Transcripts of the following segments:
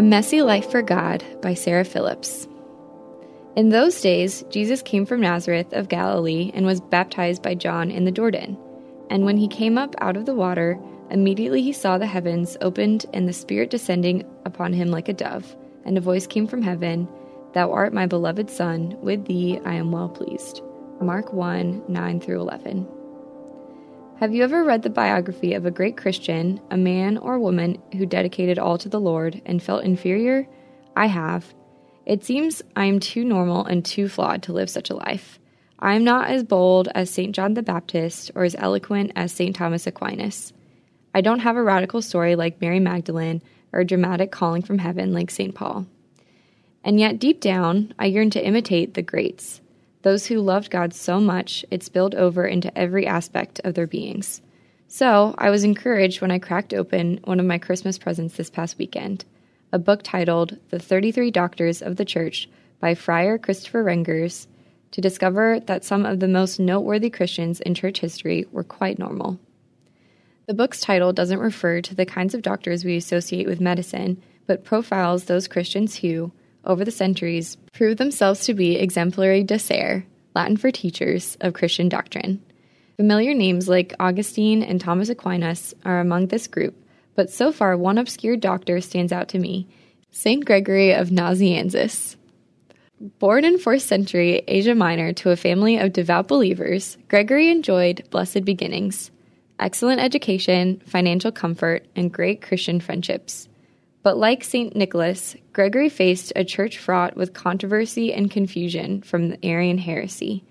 A Messy Life for God by Sarah Phillips. In those days, Jesus came from Nazareth of Galilee and was baptized by John in the Jordan. And when he came up out of the water, immediately he saw the heavens opened and the Spirit descending upon him like a dove. And a voice came from heaven Thou art my beloved Son, with thee I am well pleased. Mark 1 9 through 11. Have you ever read the biography of a great Christian, a man or woman who dedicated all to the Lord and felt inferior? I have. It seems I am too normal and too flawed to live such a life. I am not as bold as St. John the Baptist or as eloquent as St. Thomas Aquinas. I don't have a radical story like Mary Magdalene or a dramatic calling from heaven like St. Paul. And yet, deep down, I yearn to imitate the greats those who loved God so much it spilled over into every aspect of their beings. So, I was encouraged when I cracked open one of my Christmas presents this past weekend a book titled The 33 Doctors of the Church by Friar Christopher Rengers to discover that some of the most noteworthy Christians in church history were quite normal. The book's title doesn't refer to the kinds of doctors we associate with medicine, but profiles those Christians who, over the centuries, proved themselves to be exemplary docere, Latin for teachers, of Christian doctrine. Familiar names like Augustine and Thomas Aquinas are among this group, but so far one obscure doctor stands out to me St. Gregory of Nazianzus. Born in 4th century Asia Minor to a family of devout believers, Gregory enjoyed blessed beginnings, excellent education, financial comfort, and great Christian friendships. But like St. Nicholas, Gregory faced a church fraught with controversy and confusion from the Arian heresy.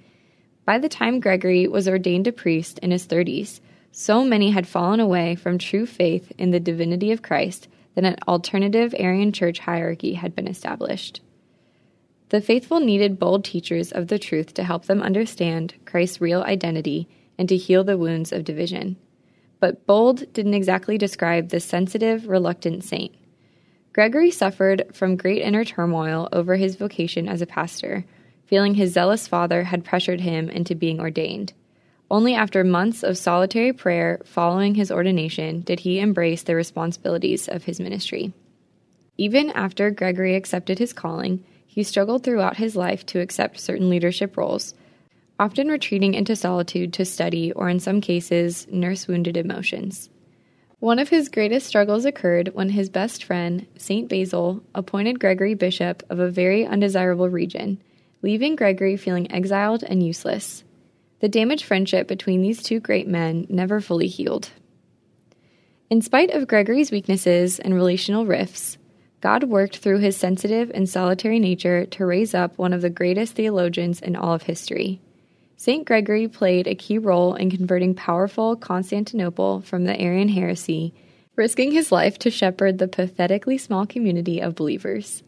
By the time Gregory was ordained a priest in his 30s, so many had fallen away from true faith in the divinity of Christ that an alternative Arian church hierarchy had been established. The faithful needed bold teachers of the truth to help them understand Christ's real identity and to heal the wounds of division. But bold didn't exactly describe the sensitive, reluctant saint. Gregory suffered from great inner turmoil over his vocation as a pastor, feeling his zealous father had pressured him into being ordained. Only after months of solitary prayer following his ordination did he embrace the responsibilities of his ministry. Even after Gregory accepted his calling, he struggled throughout his life to accept certain leadership roles, often retreating into solitude to study or, in some cases, nurse wounded emotions. One of his greatest struggles occurred when his best friend, St. Basil, appointed Gregory bishop of a very undesirable region, leaving Gregory feeling exiled and useless. The damaged friendship between these two great men never fully healed. In spite of Gregory's weaknesses and relational rifts, God worked through his sensitive and solitary nature to raise up one of the greatest theologians in all of history. St. Gregory played a key role in converting powerful Constantinople from the Arian heresy, risking his life to shepherd the pathetically small community of believers.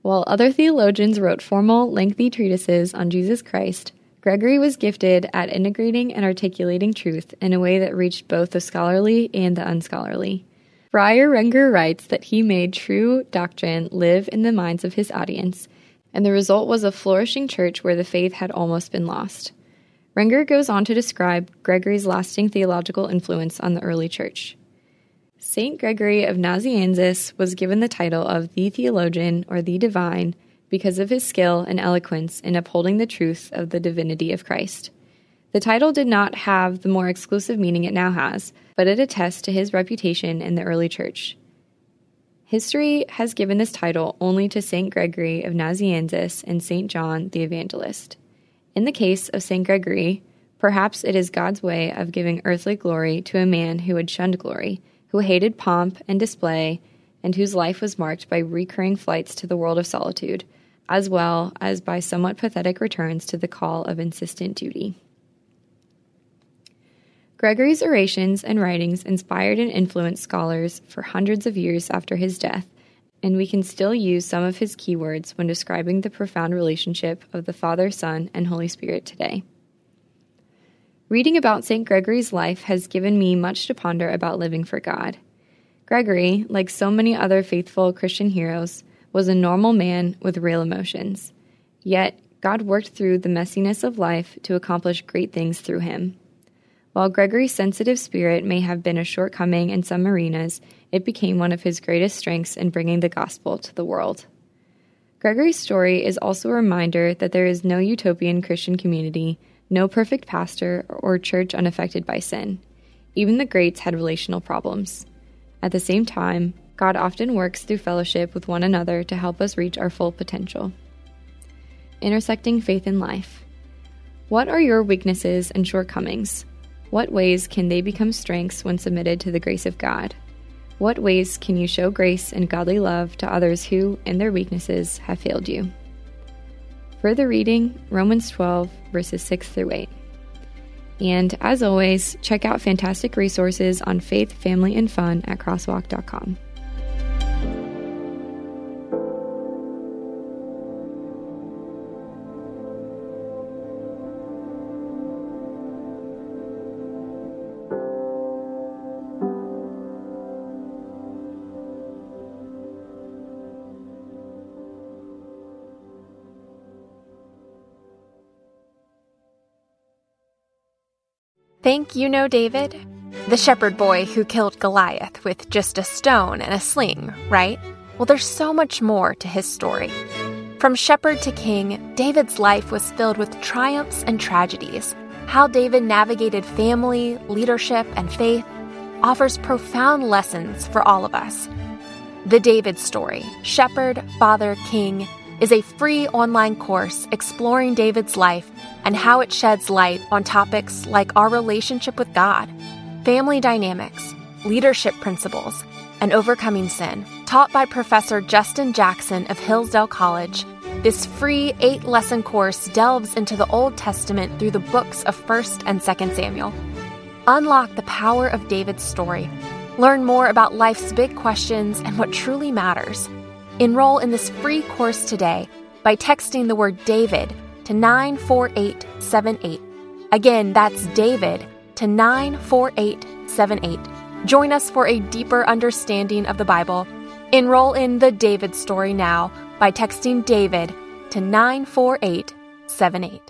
While other theologians wrote formal, lengthy treatises on Jesus Christ, Gregory was gifted at integrating and articulating truth in a way that reached both the scholarly and the unscholarly. Friar Renger writes that he made true doctrine live in the minds of his audience, and the result was a flourishing church where the faith had almost been lost. Renger goes on to describe Gregory's lasting theological influence on the early church. Saint Gregory of Nazianzus was given the title of the theologian or the divine because of his skill and eloquence in upholding the truth of the divinity of Christ. The title did not have the more exclusive meaning it now has, but it attests to his reputation in the early church. History has given this title only to St. Gregory of Nazianzus and St. John the Evangelist. In the case of St. Gregory, perhaps it is God's way of giving earthly glory to a man who had shunned glory, who hated pomp and display, and whose life was marked by recurring flights to the world of solitude, as well as by somewhat pathetic returns to the call of insistent duty. Gregory's orations and writings inspired and influenced scholars for hundreds of years after his death, and we can still use some of his keywords when describing the profound relationship of the Father, Son, and Holy Spirit today. Reading about St. Gregory's life has given me much to ponder about living for God. Gregory, like so many other faithful Christian heroes, was a normal man with real emotions. Yet, God worked through the messiness of life to accomplish great things through him. While Gregory's sensitive spirit may have been a shortcoming in some arenas, it became one of his greatest strengths in bringing the gospel to the world. Gregory's story is also a reminder that there is no utopian Christian community, no perfect pastor, or church unaffected by sin. Even the greats had relational problems. At the same time, God often works through fellowship with one another to help us reach our full potential. Intersecting faith and life. What are your weaknesses and shortcomings? What ways can they become strengths when submitted to the grace of God? What ways can you show grace and godly love to others who, in their weaknesses, have failed you? Further reading Romans 12, verses 6 through 8. And as always, check out fantastic resources on faith, family, and fun at crosswalk.com. Think you know David? The shepherd boy who killed Goliath with just a stone and a sling, right? Well, there's so much more to his story. From shepherd to king, David's life was filled with triumphs and tragedies. How David navigated family, leadership, and faith offers profound lessons for all of us. The David Story Shepherd, Father, King is a free online course exploring David's life and how it sheds light on topics like our relationship with God, family dynamics, leadership principles, and overcoming sin. Taught by Professor Justin Jackson of Hillsdale College, this free eight lesson course delves into the Old Testament through the books of 1st and 2nd Samuel. Unlock the power of David's story. Learn more about life's big questions and what truly matters. Enroll in this free course today by texting the word David to 94878. Again, that's David to 94878. Join us for a deeper understanding of the Bible. Enroll in the David story now by texting David to 94878.